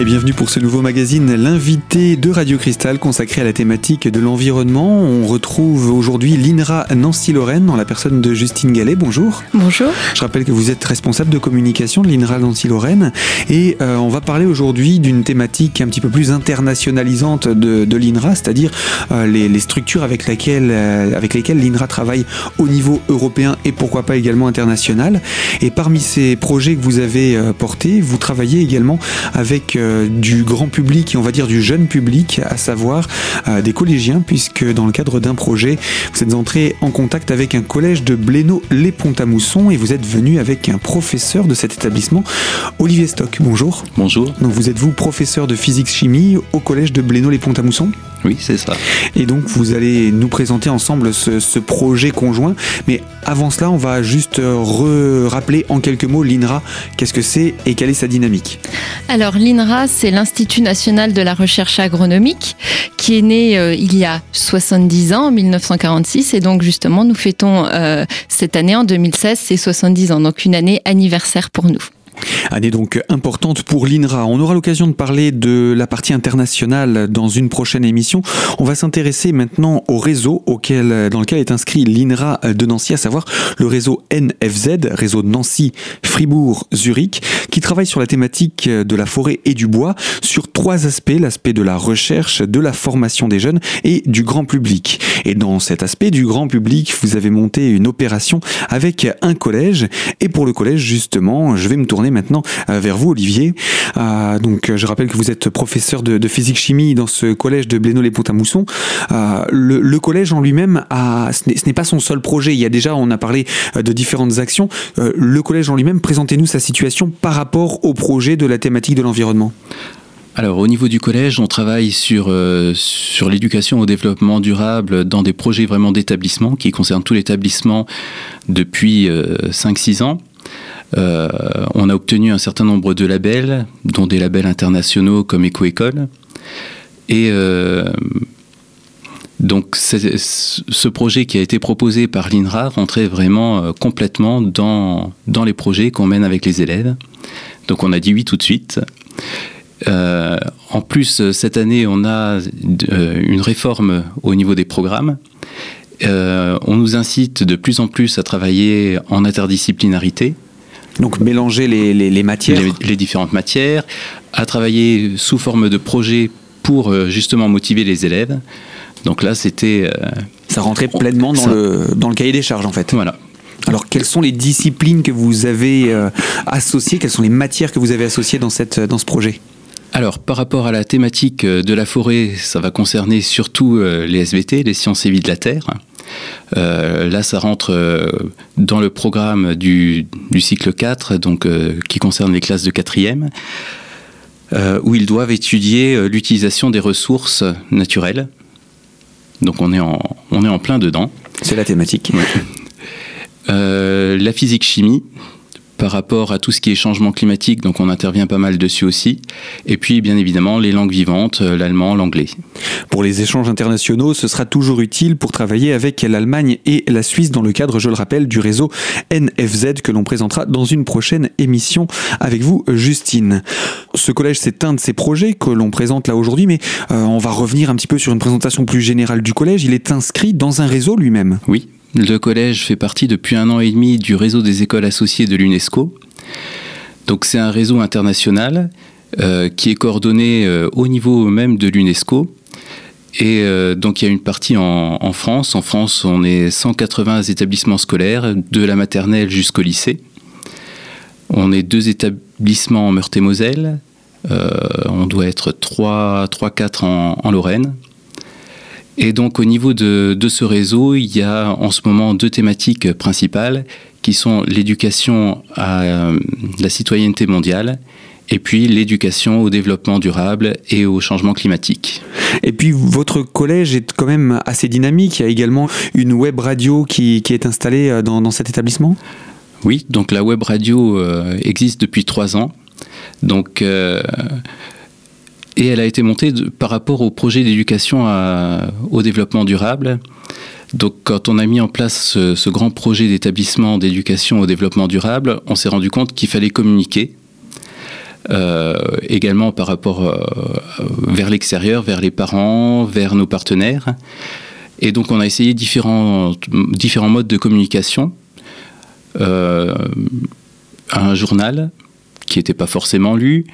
Et bienvenue pour ce nouveau magazine, l'invité de Radio Cristal consacré à la thématique de l'environnement. On retrouve aujourd'hui l'INRA Nancy-Lorraine dans la personne de Justine Gallet. Bonjour. Bonjour. Je rappelle que vous êtes responsable de communication de l'INRA Nancy-Lorraine et euh, on va parler aujourd'hui d'une thématique un petit peu plus internationalisante de, de l'INRA, c'est-à-dire euh, les, les, structures avec, laquelle, euh, avec lesquelles l'INRA travaille au niveau européen et pourquoi pas également international. Et parmi ces projets que vous avez portés, vous travaillez également avec du grand public et on va dire du jeune public, à savoir euh, des collégiens, puisque dans le cadre d'un projet, vous êtes entré en contact avec un collège de Blénaud-les-Pont-à-Mousson et vous êtes venu avec un professeur de cet établissement, Olivier Stock. Bonjour. Bonjour. Donc vous êtes vous professeur de physique-chimie au collège de Blénaud-les-Pont-à-Mousson Oui, c'est ça. Et donc vous allez nous présenter ensemble ce, ce, projet conjoint. Mais avant cela, on va juste rappeler en quelques mots l'INRA. Qu'est-ce que c'est et quelle est sa dynamique? Alors l'INRA, c'est l'Institut national de la recherche agronomique qui est né euh, il y a 70 ans, en 1946. Et donc justement, nous fêtons euh, cette année, en 2016, c'est 70 ans. Donc une année anniversaire pour nous. Année donc importante pour l'INRA. On aura l'occasion de parler de la partie internationale dans une prochaine émission. On va s'intéresser maintenant au réseau dans lequel est inscrit l'INRA de Nancy, à savoir le réseau NFZ, réseau de Nancy, Fribourg, Zurich, qui travaille sur la thématique de la forêt et du bois sur trois aspects, l'aspect de la recherche, de la formation des jeunes et du grand public. Et dans cet aspect du grand public, vous avez monté une opération avec un collège. Et pour le collège, justement, je vais me tourner maintenant vers vous, Olivier. Euh, donc, je rappelle que vous êtes professeur de, physique-chimie dans ce collège de Blénaud-les-Pont-à-Mousson. Euh, le, collège en lui-même, ce n'est pas son seul projet. Il y a déjà, on a parlé de différentes actions. Euh, le collège en lui-même, présentez-nous sa situation par rapport au projet de la thématique de l'environnement. Alors au niveau du collège, on travaille sur, euh, sur l'éducation au développement durable dans des projets vraiment d'établissement qui concernent tout l'établissement depuis euh, 5-6 ans. Euh, on a obtenu un certain nombre de labels, dont des labels internationaux comme Éco-École. Et euh, donc ce projet qui a été proposé par l'INRA rentrait vraiment euh, complètement dans, dans les projets qu'on mène avec les élèves. Donc on a dit oui tout de suite. En plus, cette année, on a une réforme au niveau des programmes. On nous incite de plus en plus à travailler en interdisciplinarité. Donc mélanger les, les, les matières les, les, différentes matières, à travailler sous forme de projet pour justement motiver les élèves. Donc là, c'était... ça rentrait pleinement dans, ça, le, dans le cahier des charges, en fait. Voilà. Alors, quelles sont les disciplines que vous avez euh, associées? Quelles sont les matières que vous avez associées dans, cette, dans ce projet? Alors, par rapport à la thématique de la forêt, ça va concerner surtout les SVT, les sciences et vie de la Terre. Euh, là, ça rentre dans le programme du, du cycle 4, donc, euh, qui concerne les classes de quatrième, euh, où ils doivent étudier l'utilisation des ressources naturelles. Donc, on est en, on est en plein dedans. C'est la thématique. Ouais. Euh, la physique-chimie, par rapport à tout ce qui est changement climatique, donc on intervient pas mal dessus aussi. Et puis, bien évidemment, les langues vivantes, l'allemand, l'anglais. Pour les échanges internationaux, ce sera toujours utile pour travailler avec l'Allemagne et la Suisse dans le cadre, je le rappelle, du réseau NFZ que l'on présentera dans une prochaine émission avec vous, Justine. Ce collège, c'est un de ces projets que l'on présente là aujourd'hui, mais euh, on va revenir un petit peu sur une présentation plus générale du collège. Il est inscrit dans un réseau lui-même. Oui, le collège fait partie depuis un an et demi du réseau des écoles associées de l'UNESCO. Donc c'est un réseau international euh, qui est coordonné euh, au niveau même de l'UNESCO. Et euh, donc il y a une partie en, France. En France, on est 180 établissements scolaires, de la maternelle jusqu'au lycée. On est deux établissements en Meurthe-et-Moselle. on doit être 3-4 en, en Lorraine. Et donc au niveau de, de, ce réseau, il y a en ce moment deux thématiques principales qui sont l'éducation à euh, la citoyenneté mondiale et puis l'éducation au développement durable et au changement climatique. Et puis votre collège est quand même assez dynamique. Il y a également une web radio qui, qui est installée dans, dans, cet établissement? Oui, donc la web radio euh, existe depuis trois ans. Donc euh, et elle a été montée par rapport au projet d'éducation au développement durable. Donc quand on a mis en place ce, grand projet d'établissement d'éducation au développement durable, on s'est rendu compte qu'il fallait communiquer. également par rapport vers l'extérieur, vers les parents, vers nos partenaires. Et donc on a essayé différents, différents modes de communication. un journal, qui n'était pas forcément lu.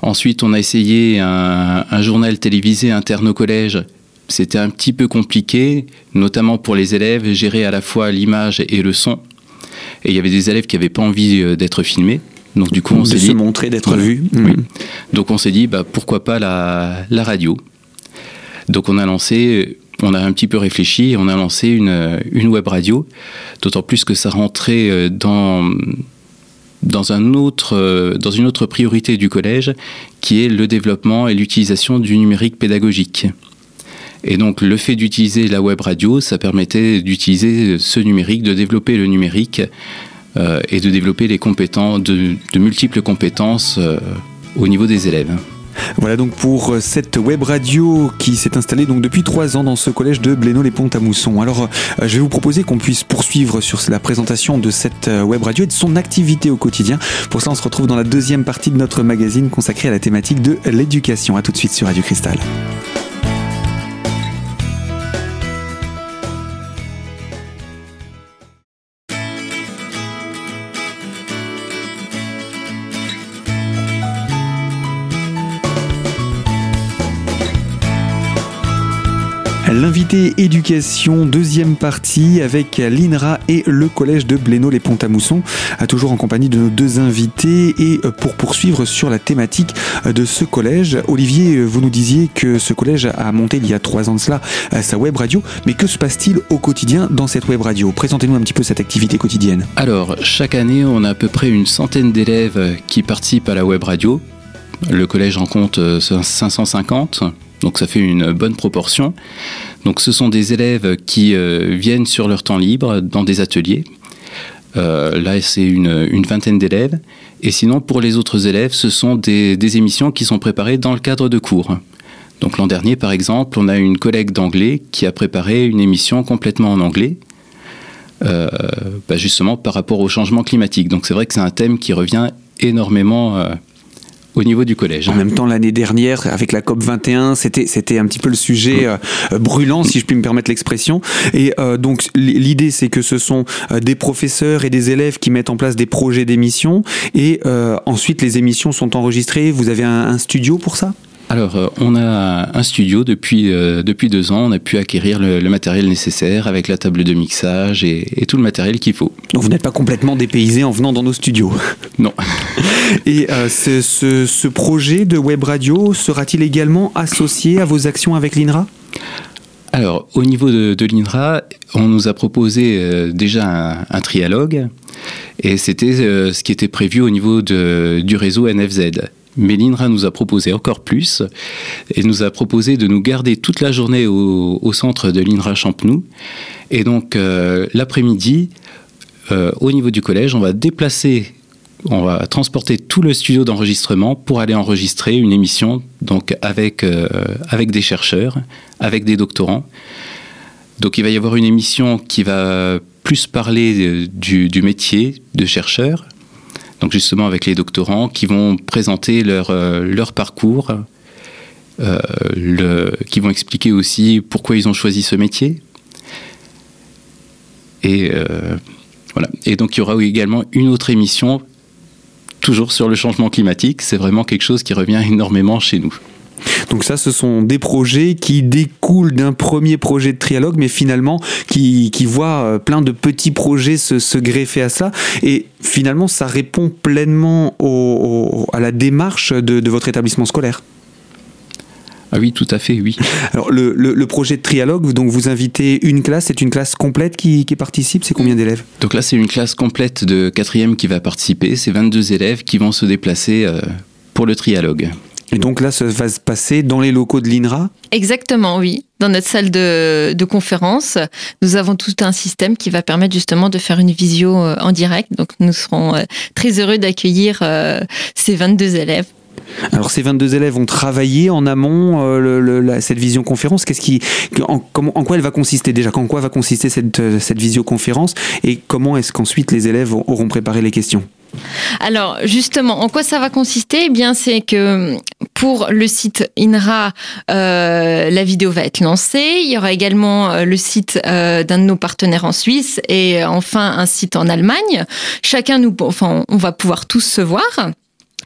Ensuite, on a essayé un, journal télévisé interne au collège. C'était un petit peu compliqué, notamment pour les élèves, gérer à la fois l'image et le son. Et il y avait des élèves qui n'avaient pas envie euh, d'être filmés. Donc du coup, on s'est dit... se montrer, d'être vu. Oui. Mm. Donc on s'est dit, bah, pourquoi pas la, la radio Donc on a lancé on a un petit peu réfléchi on a lancé une, une web radio, d'autant plus que ça rentrait euh, dans, euh, dans une autre priorité du collège, qui est le développement et l'utilisation du numérique pédagogique. Et donc le fait d'utiliser la web radio, ça permettait d'utiliser ce numérique, de développer le numérique euh, et de développer les compétences, de, multiples compétences euh, au niveau des élèves. Voilà donc pour euh, cette web radio qui s'est installée donc depuis trois ans dans ce collège de Blénaud-les-Ponts à Alors euh, je vais vous proposer qu'on puisse poursuivre sur la présentation de cette euh, web radio et de son activité au quotidien. Pour ça on se retrouve dans la deuxième partie de notre magazine consacrée à la thématique de l'éducation. A tout de suite sur Radio Cristal. L'invité éducation, deuxième partie avec l'INRA et le collège de Blénaud-les-Pont-à-Mousson, toujours en compagnie de nos deux invités et euh, pour poursuivre sur la thématique euh, de ce collège. Olivier, euh, vous nous disiez que ce collège a monté il y a trois ans de cela sa web radio, mais que se passe-t-il au quotidien dans cette web radio? Présentez-nous un petit peu cette activité quotidienne. Alors, chaque année, on a à peu près une centaine d'élèves qui participent à la web radio. Le collège en compte 550. Donc ça fait une bonne proportion. Donc ce sont des élèves qui euh, viennent sur leur temps libre dans des ateliers. Euh, là, c'est une, vingtaine d'élèves. Et sinon, pour les autres élèves, ce sont des, émissions qui sont préparées dans le cadre de cours. Donc l'an dernier, par exemple, on a une collègue d'anglais qui a préparé une émission complètement en anglais, euh, bah, justement par rapport au changement climatique. Donc c'est vrai que c'est un thème qui revient énormément au niveau du collège. En même temps, l'année dernière, avec la COP 21, c'était c'était un petit peu le sujet euh, brûlant, si je puis me permettre l'expression. Et euh, donc l'idée, c'est que ce sont euh, des professeurs et des élèves qui mettent en place des projets d'émissions, et ensuite les émissions sont enregistrées. Vous avez un studio pour ça? Alors, euh, on a un studio depuis, euh, depuis deux ans. On a pu acquérir le, matériel nécessaire avec la table de mixage et, tout le matériel qu'il faut. Donc, vous n'êtes pas complètement dépaysé en venant dans nos studios Non. et euh, ce, projet de web radio sera-t-il également associé à vos actions avec l'INRA? Alors, au niveau de, l'INRA, on nous a proposé déjà un, trialogue, et c'était ce qui était prévu au niveau du réseau NFZ. Mais l'INRA nous a proposé encore plus et nous a proposé de nous garder toute la journée au, centre de l'INRA Champenoux. Et donc euh, l'après-midi, euh, au niveau du collège, on va déplacer, on va transporter tout le studio d'enregistrement pour aller enregistrer une émission donc avec, euh, avec des chercheurs, avec des doctorants. Donc il va y avoir une émission qui va plus parler du, du métier de chercheur, donc justement avec les doctorants qui vont présenter leur, euh, parcours, euh, qui vont expliquer aussi pourquoi ils ont choisi ce métier. Et euh, voilà. Et donc il y aura également une autre émission, toujours sur le changement climatique. C'est vraiment quelque chose qui revient énormément chez nous. Donc ça, ce sont des projets qui découlent d'un premier projet de trialogue, mais finalement qui, qui voient euh, plein de petits projets se, greffer à ça. Et finalement, ça répond pleinement à la démarche de, votre établissement scolaire. Ah oui, tout à fait, oui. Alors le, projet de trialogue, donc vous invitez une classe, c'est une classe complète qui, participe, c'est combien d'élèves? Donc là c'est une classe complète de quatrième qui va participer, c'est 22 élèves qui vont se déplacer euh, pour le trialogue. Et donc là, ça va se passer dans les locaux de l'INRA Exactement, oui. Dans notre salle de, conférence, nous avons tout un système qui va permettre justement de faire une visio euh, en direct. Donc nous serons euh, très heureux d'accueillir euh, ces 22 élèves. Alors ces 22 élèves ont travaillé en amont cette visioconférence. Qu'est-ce qui, en, quoi elle va consister déjà? En quoi va consister cette, cette visioconférence? Et comment est-ce qu'ensuite les élèves auront préparé les questions? Alors justement, en quoi ça va consister? Eh bien, c'est que pour le site INRA, euh, la vidéo va être lancée. Il y aura également euh, le site euh, d'un de nos partenaires en Suisse et enfin un site en Allemagne. Chacun nous, enfin, on va pouvoir tous se voir.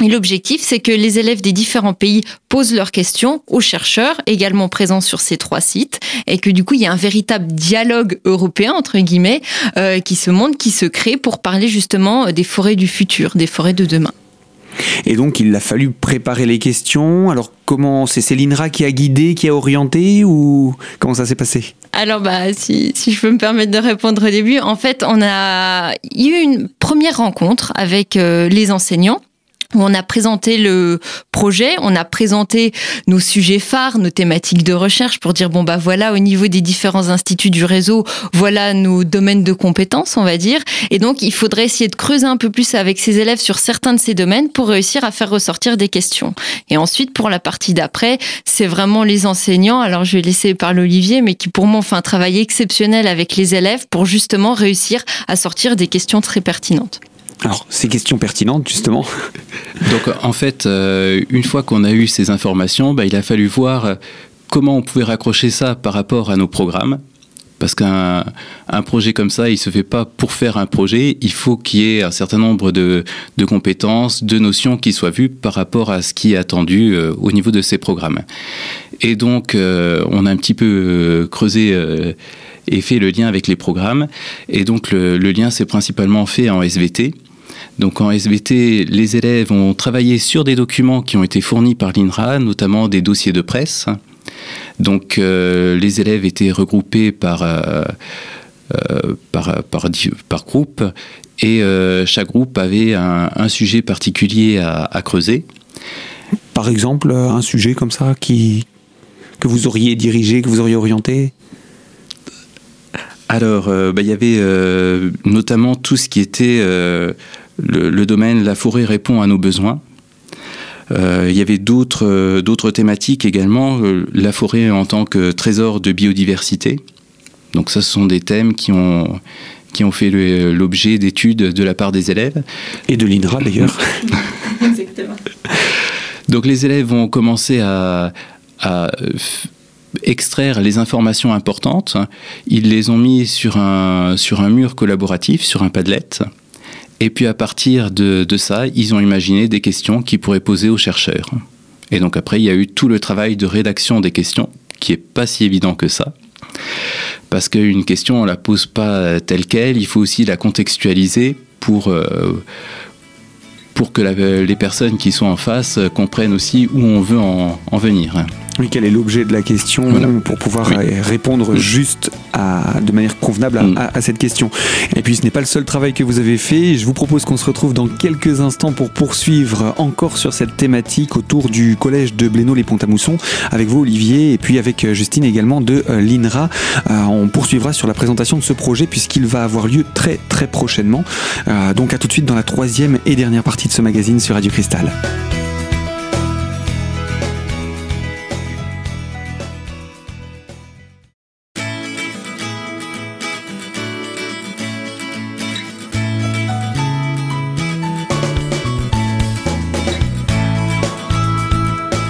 Et l'objectif, c'est que les élèves des différents pays posent leurs questions aux chercheurs également présents sur ces trois sites et que du coup, il y a un véritable dialogue européen, entre guillemets, euh, qui se monte, qui se crée pour parler justement des forêts du futur, des forêts de demain. Et donc, il a fallu préparer les questions. Alors, comment c'est Célinra qui a guidé, qui a orienté ou comment ça s'est passé? Alors, bah, si, si, je peux me permettre de répondre au début, en fait, on a eu une première rencontre avec euh, les enseignants on a présenté le projet, on a présenté nos sujets phares, nos thématiques de recherche pour dire bon bah voilà au niveau des différents instituts du réseau, voilà nos domaines de compétences, on va dire. Et donc il faudrait essayer de creuser un peu plus avec ces élèves sur certains de ces domaines pour réussir à faire ressortir des questions. Et ensuite pour la partie d'après, c'est vraiment les enseignants. Alors je vais laisser parler Olivier, mais qui pour moi ont fait un travail exceptionnel avec les élèves pour justement réussir à sortir des questions très pertinentes. Alors, ces questions pertinentes, justement. Donc, en fait, euh, une fois qu'on a eu ces informations, bah, il a fallu voir euh, comment on pouvait raccrocher ça par rapport à nos programmes. Parce qu'un projet comme ça, il ne se fait pas pour faire un projet. Il faut qu'il y ait un certain nombre de, compétences, de notions qui soient vues par rapport à ce qui est attendu euh, au niveau de ces programmes. Et donc, on a un petit peu creusé et fait le lien avec les programmes. Et donc, le lien s'est principalement fait en SVT. Donc en SVT, les élèves ont travaillé sur des documents qui ont été fournis par l'INRA, notamment des dossiers de presse. Donc euh, les élèves étaient regroupés par, euh, euh, par, par, groupe et chaque groupe avait un, sujet particulier à, creuser. Par exemple, un sujet comme ça qui, que vous auriez dirigé, que vous auriez orienté? Alors, bah, il y avait notamment tout ce qui était le, domaine La forêt répond à nos besoins. Euh, il y avait d'autres euh, d'autres thématiques également, euh, la forêt en tant que trésor de biodiversité. Donc ça, ce sont des thèmes qui ont, qui ont fait l'objet d'études de la part des élèves. Et de l'INRA d'ailleurs. Exactement. Donc les élèves vont commencer à, à extraire les informations importantes. Ils les ont mis sur un, sur un mur collaboratif, sur un Padlet. Et puis à partir de, ça, ils ont imaginé des questions qu'ils pourraient poser aux chercheurs. Et donc après, il y a eu tout le travail de rédaction des questions, qui est pas si évident que ça. Parce qu'une question, on la pose pas telle qu'elle, il faut aussi la contextualiser pour, euh, pour que les personnes qui sont en face comprennent aussi où on veut en venir. Oui, quel est l'objet de la question pour pouvoir répondre juste à, de manière convenable mm. à, cette question. Et puis ce n'est pas le seul travail que vous avez fait. Je vous propose qu'on se retrouve dans quelques instants pour poursuivre encore sur cette thématique autour du collège de Blénaud-les-Pont-à-Mousson avec vous Olivier et puis avec euh, Justine également de euh, l'INRA. Euh, on poursuivra sur la présentation de ce projet puisqu'il va avoir lieu très très prochainement. donc à tout de suite dans la troisième et dernière partie de ce magazine sur Radio Cristal.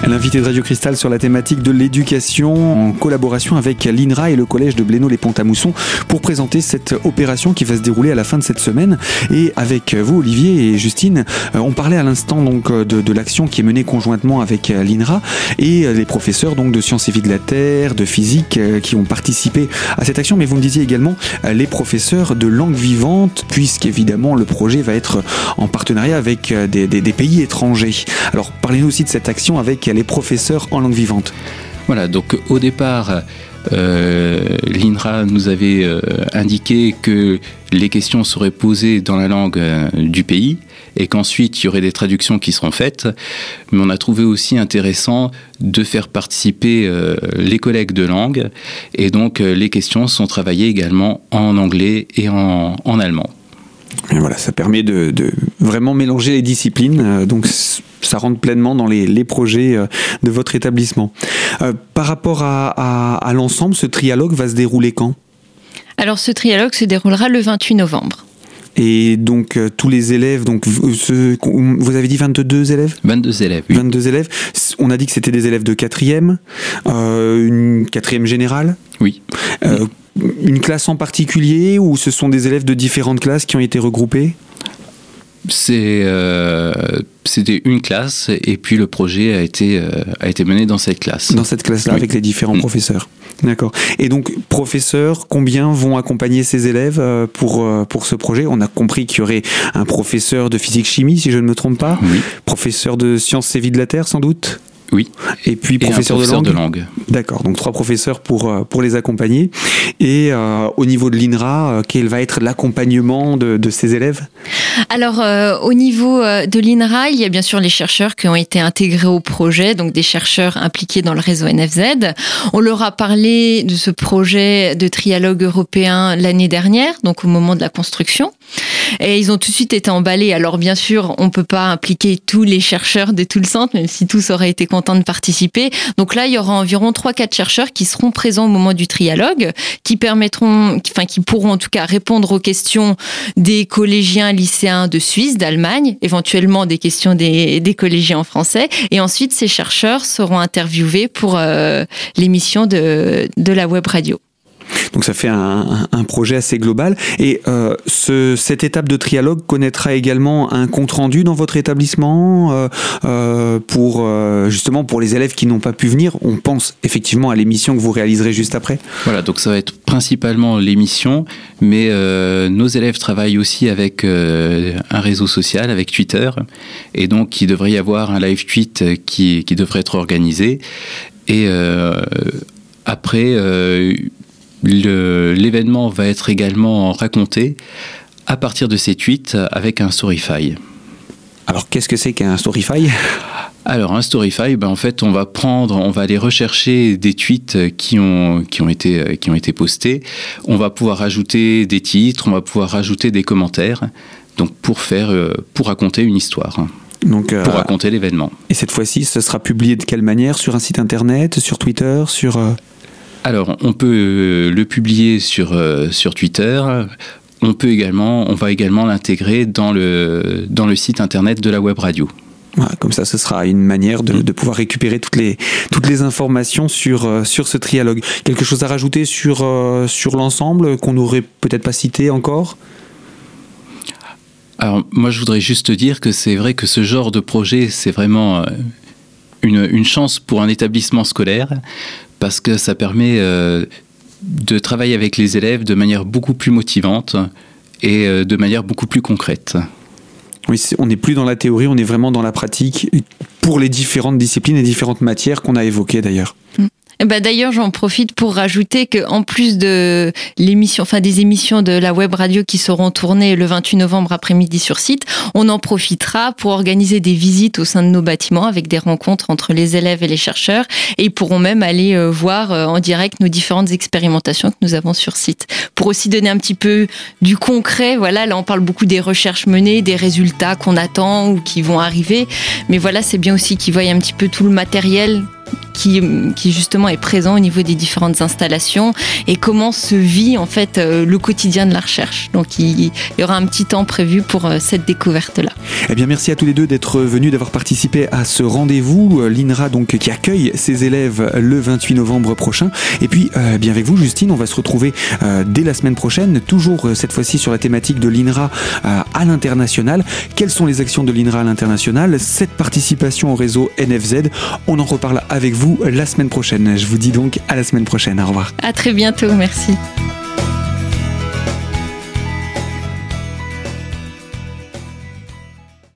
L'invité de Radio Cristal sur la thématique de l'éducation en collaboration avec l'INRA et le collège de Blénaud-les-Pont-à-Mousson pour présenter cette opération qui va se dérouler à la fin de cette semaine. Et avec vous, Olivier et Justine, euh, on parlait à l'instant donc de, l'action qui est menée conjointement avec l'INRA et les professeurs donc de sciences et vie de la Terre, de physique euh, qui ont participé à cette action. Mais vous me disiez également euh, les professeurs de langue vivante, puisqu'évidemment le projet va être en partenariat avec des pays étrangers. Alors parlez-nous aussi de cette action avec les professeurs en langue vivante. Voilà, donc au départ, euh, l'INRA nous avait euh, indiqué que les questions seraient posées dans la langue euh, du pays et qu'ensuite il y aurait des traductions qui seront faites. Mais on a trouvé aussi intéressant de faire participer les collègues de langue et donc les questions sont travaillées également en anglais et en, allemand. Et voilà, ça permet de, de, vraiment mélanger les disciplines. Donc ça rentre pleinement dans les, projets euh, de votre établissement. Euh, par rapport à, l'ensemble, ce trialogue va se dérouler quand? Alors ce trialogue se déroulera le 28 novembre. Et donc tous les élèves, donc vous avez dit 22 élèves? 22 élèves. Oui. 22 élèves. On a dit que c'était des élèves de quatrième, une quatrième générale? Oui. Une classe en particulier ou ce sont des élèves de différentes classes qui ont été regroupés? C'est euh, c'était une classe et puis le projet a été euh, a été mené dans cette classe. Dans cette classe-là avec les différents mm. professeurs. D'accord. Et donc professeurs, combien vont accompagner ces élèves euh, pour pour ce projet? On a compris qu'il y aurait un professeur de physique chimie si je ne me trompe pas. Oui. Professeur de sciences et vie de la terre sans doute? Oui. Et puis professeur, de langue. D'accord, donc trois professeurs pour, euh, pour les accompagner. Et euh, au niveau de l'INRA, euh, quel va être l'accompagnement de, de, ces élèves? Alors au niveau de l'INRA, il y a bien sûr les chercheurs qui ont été intégrés au projet, donc des chercheurs impliqués dans le réseau NFZ. On leur a parlé de ce projet de trialogue européen l'année dernière, donc au moment de la construction. Et ils ont tout de suite été emballés. Alors bien sûr, on peut pas impliquer tous les chercheurs de tout le centre, même si tous auraient été contents de participer. Donc là, il y aura environ 3-4 chercheurs qui seront présents au moment du trialogue, qui permettront, enfin qui pourront en tout cas répondre aux questions des collégiens lycéens de Suisse, d'Allemagne, éventuellement des questions des, des collégiens en français. Et ensuite, ces chercheurs seront interviewés pour euh, l'émission de, de la web radio. Donc ça fait un, projet assez global. Et euh, ce, cette étape de trialogue connaîtra également un compte rendu dans votre établissement euh, euh, pour justement pour les élèves qui n'ont pas pu venir. On pense effectivement à l'émission que vous réaliserez juste après. Voilà, donc ça va être principalement l'émission, mais nos élèves travaillent aussi avec un réseau social, avec Twitter, et donc il devrait y avoir un live tweet qui devrait être organisé. Et après, l'événement va être également raconté à partir de ces tweets avec un Storyfy. Alors qu'est-ce que c'est qu'un Storyfy alors un Storyfy, ben, en fait, on va prendre, on va aller rechercher des tweets qui ont, qui ont, été, qui ont été postés. On va pouvoir ajouter des titres, on va pouvoir rajouter des commentaires, donc pour faire, euh, pour raconter une histoire. Donc, pour euh, raconter l'événement. Et cette fois-ci, ce sera publié de quelle manière? Sur un site internet, sur Twitter, sur euh, alors, on peut euh, le publier sur, euh, sur Twitter. On, peut également, on va également l'intégrer dans le, dans le site internet de la web radio. comme ça, ce sera une manière de, de, pouvoir récupérer toutes les, toutes les informations sur, euh, sur ce trialogue. Quelque chose à rajouter sur, sur l'ensemble qu'on n'aurait peut-être pas cité encore? Alors, moi, je voudrais juste dire que c'est vrai que ce genre de projet, c'est vraiment une, une, chance pour un établissement scolaire parce que ça permet euh, de travailler avec les élèves de manière beaucoup plus motivante et euh, de manière beaucoup plus concrète. Oui, on n'est plus dans la théorie, on est vraiment dans la pratique pour les différentes disciplines et différentes matières qu'on a évoquées d'ailleurs. Mm. Bah D'ailleurs, j'en profite pour rajouter que en plus de l'émission, enfin des émissions de la web radio qui seront tournées le 28 novembre après-midi sur site, on en profitera pour organiser des visites au sein de nos bâtiments avec des rencontres entre les élèves et les chercheurs et ils pourront même aller euh, voir euh, en direct nos différentes expérimentations que nous avons sur site. Pour aussi donner un petit peu du concret, voilà, là on parle beaucoup des recherches menées, des résultats qu'on attend ou qui vont arriver, mais voilà, c'est bien aussi qu'ils voient un petit peu tout le matériel qui, justement est présent au niveau des différentes installations et comment se vit en fait euh, le quotidien de la recherche. Donc il, y aura un petit temps prévu pour euh, cette découverte-là. Eh bien merci à tous les deux d'être venus, d'avoir participé à ce rendez-vous. Euh, L'INRA donc qui accueille ses élèves le 28 novembre prochain. Et puis bien avec vous Justine, on va se retrouver dès la semaine prochaine, toujours cette fois-ci sur la thématique de l'INRA à l'international. Quelles sont les actions de l'INRA à l'international? Cette participation au réseau NFZ, on en reparle avec vous la semaine prochaine. Je vous dis donc à la semaine prochaine. Au revoir. À très bientôt. Merci.